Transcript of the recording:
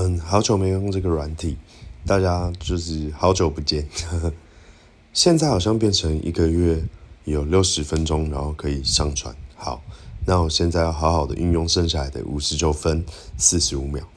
嗯，好久没用这个软体，大家就是好久不见。现在好像变成一个月有六十分钟，然后可以上传。好，那我现在要好好的运用剩下来的五十九分四十五秒。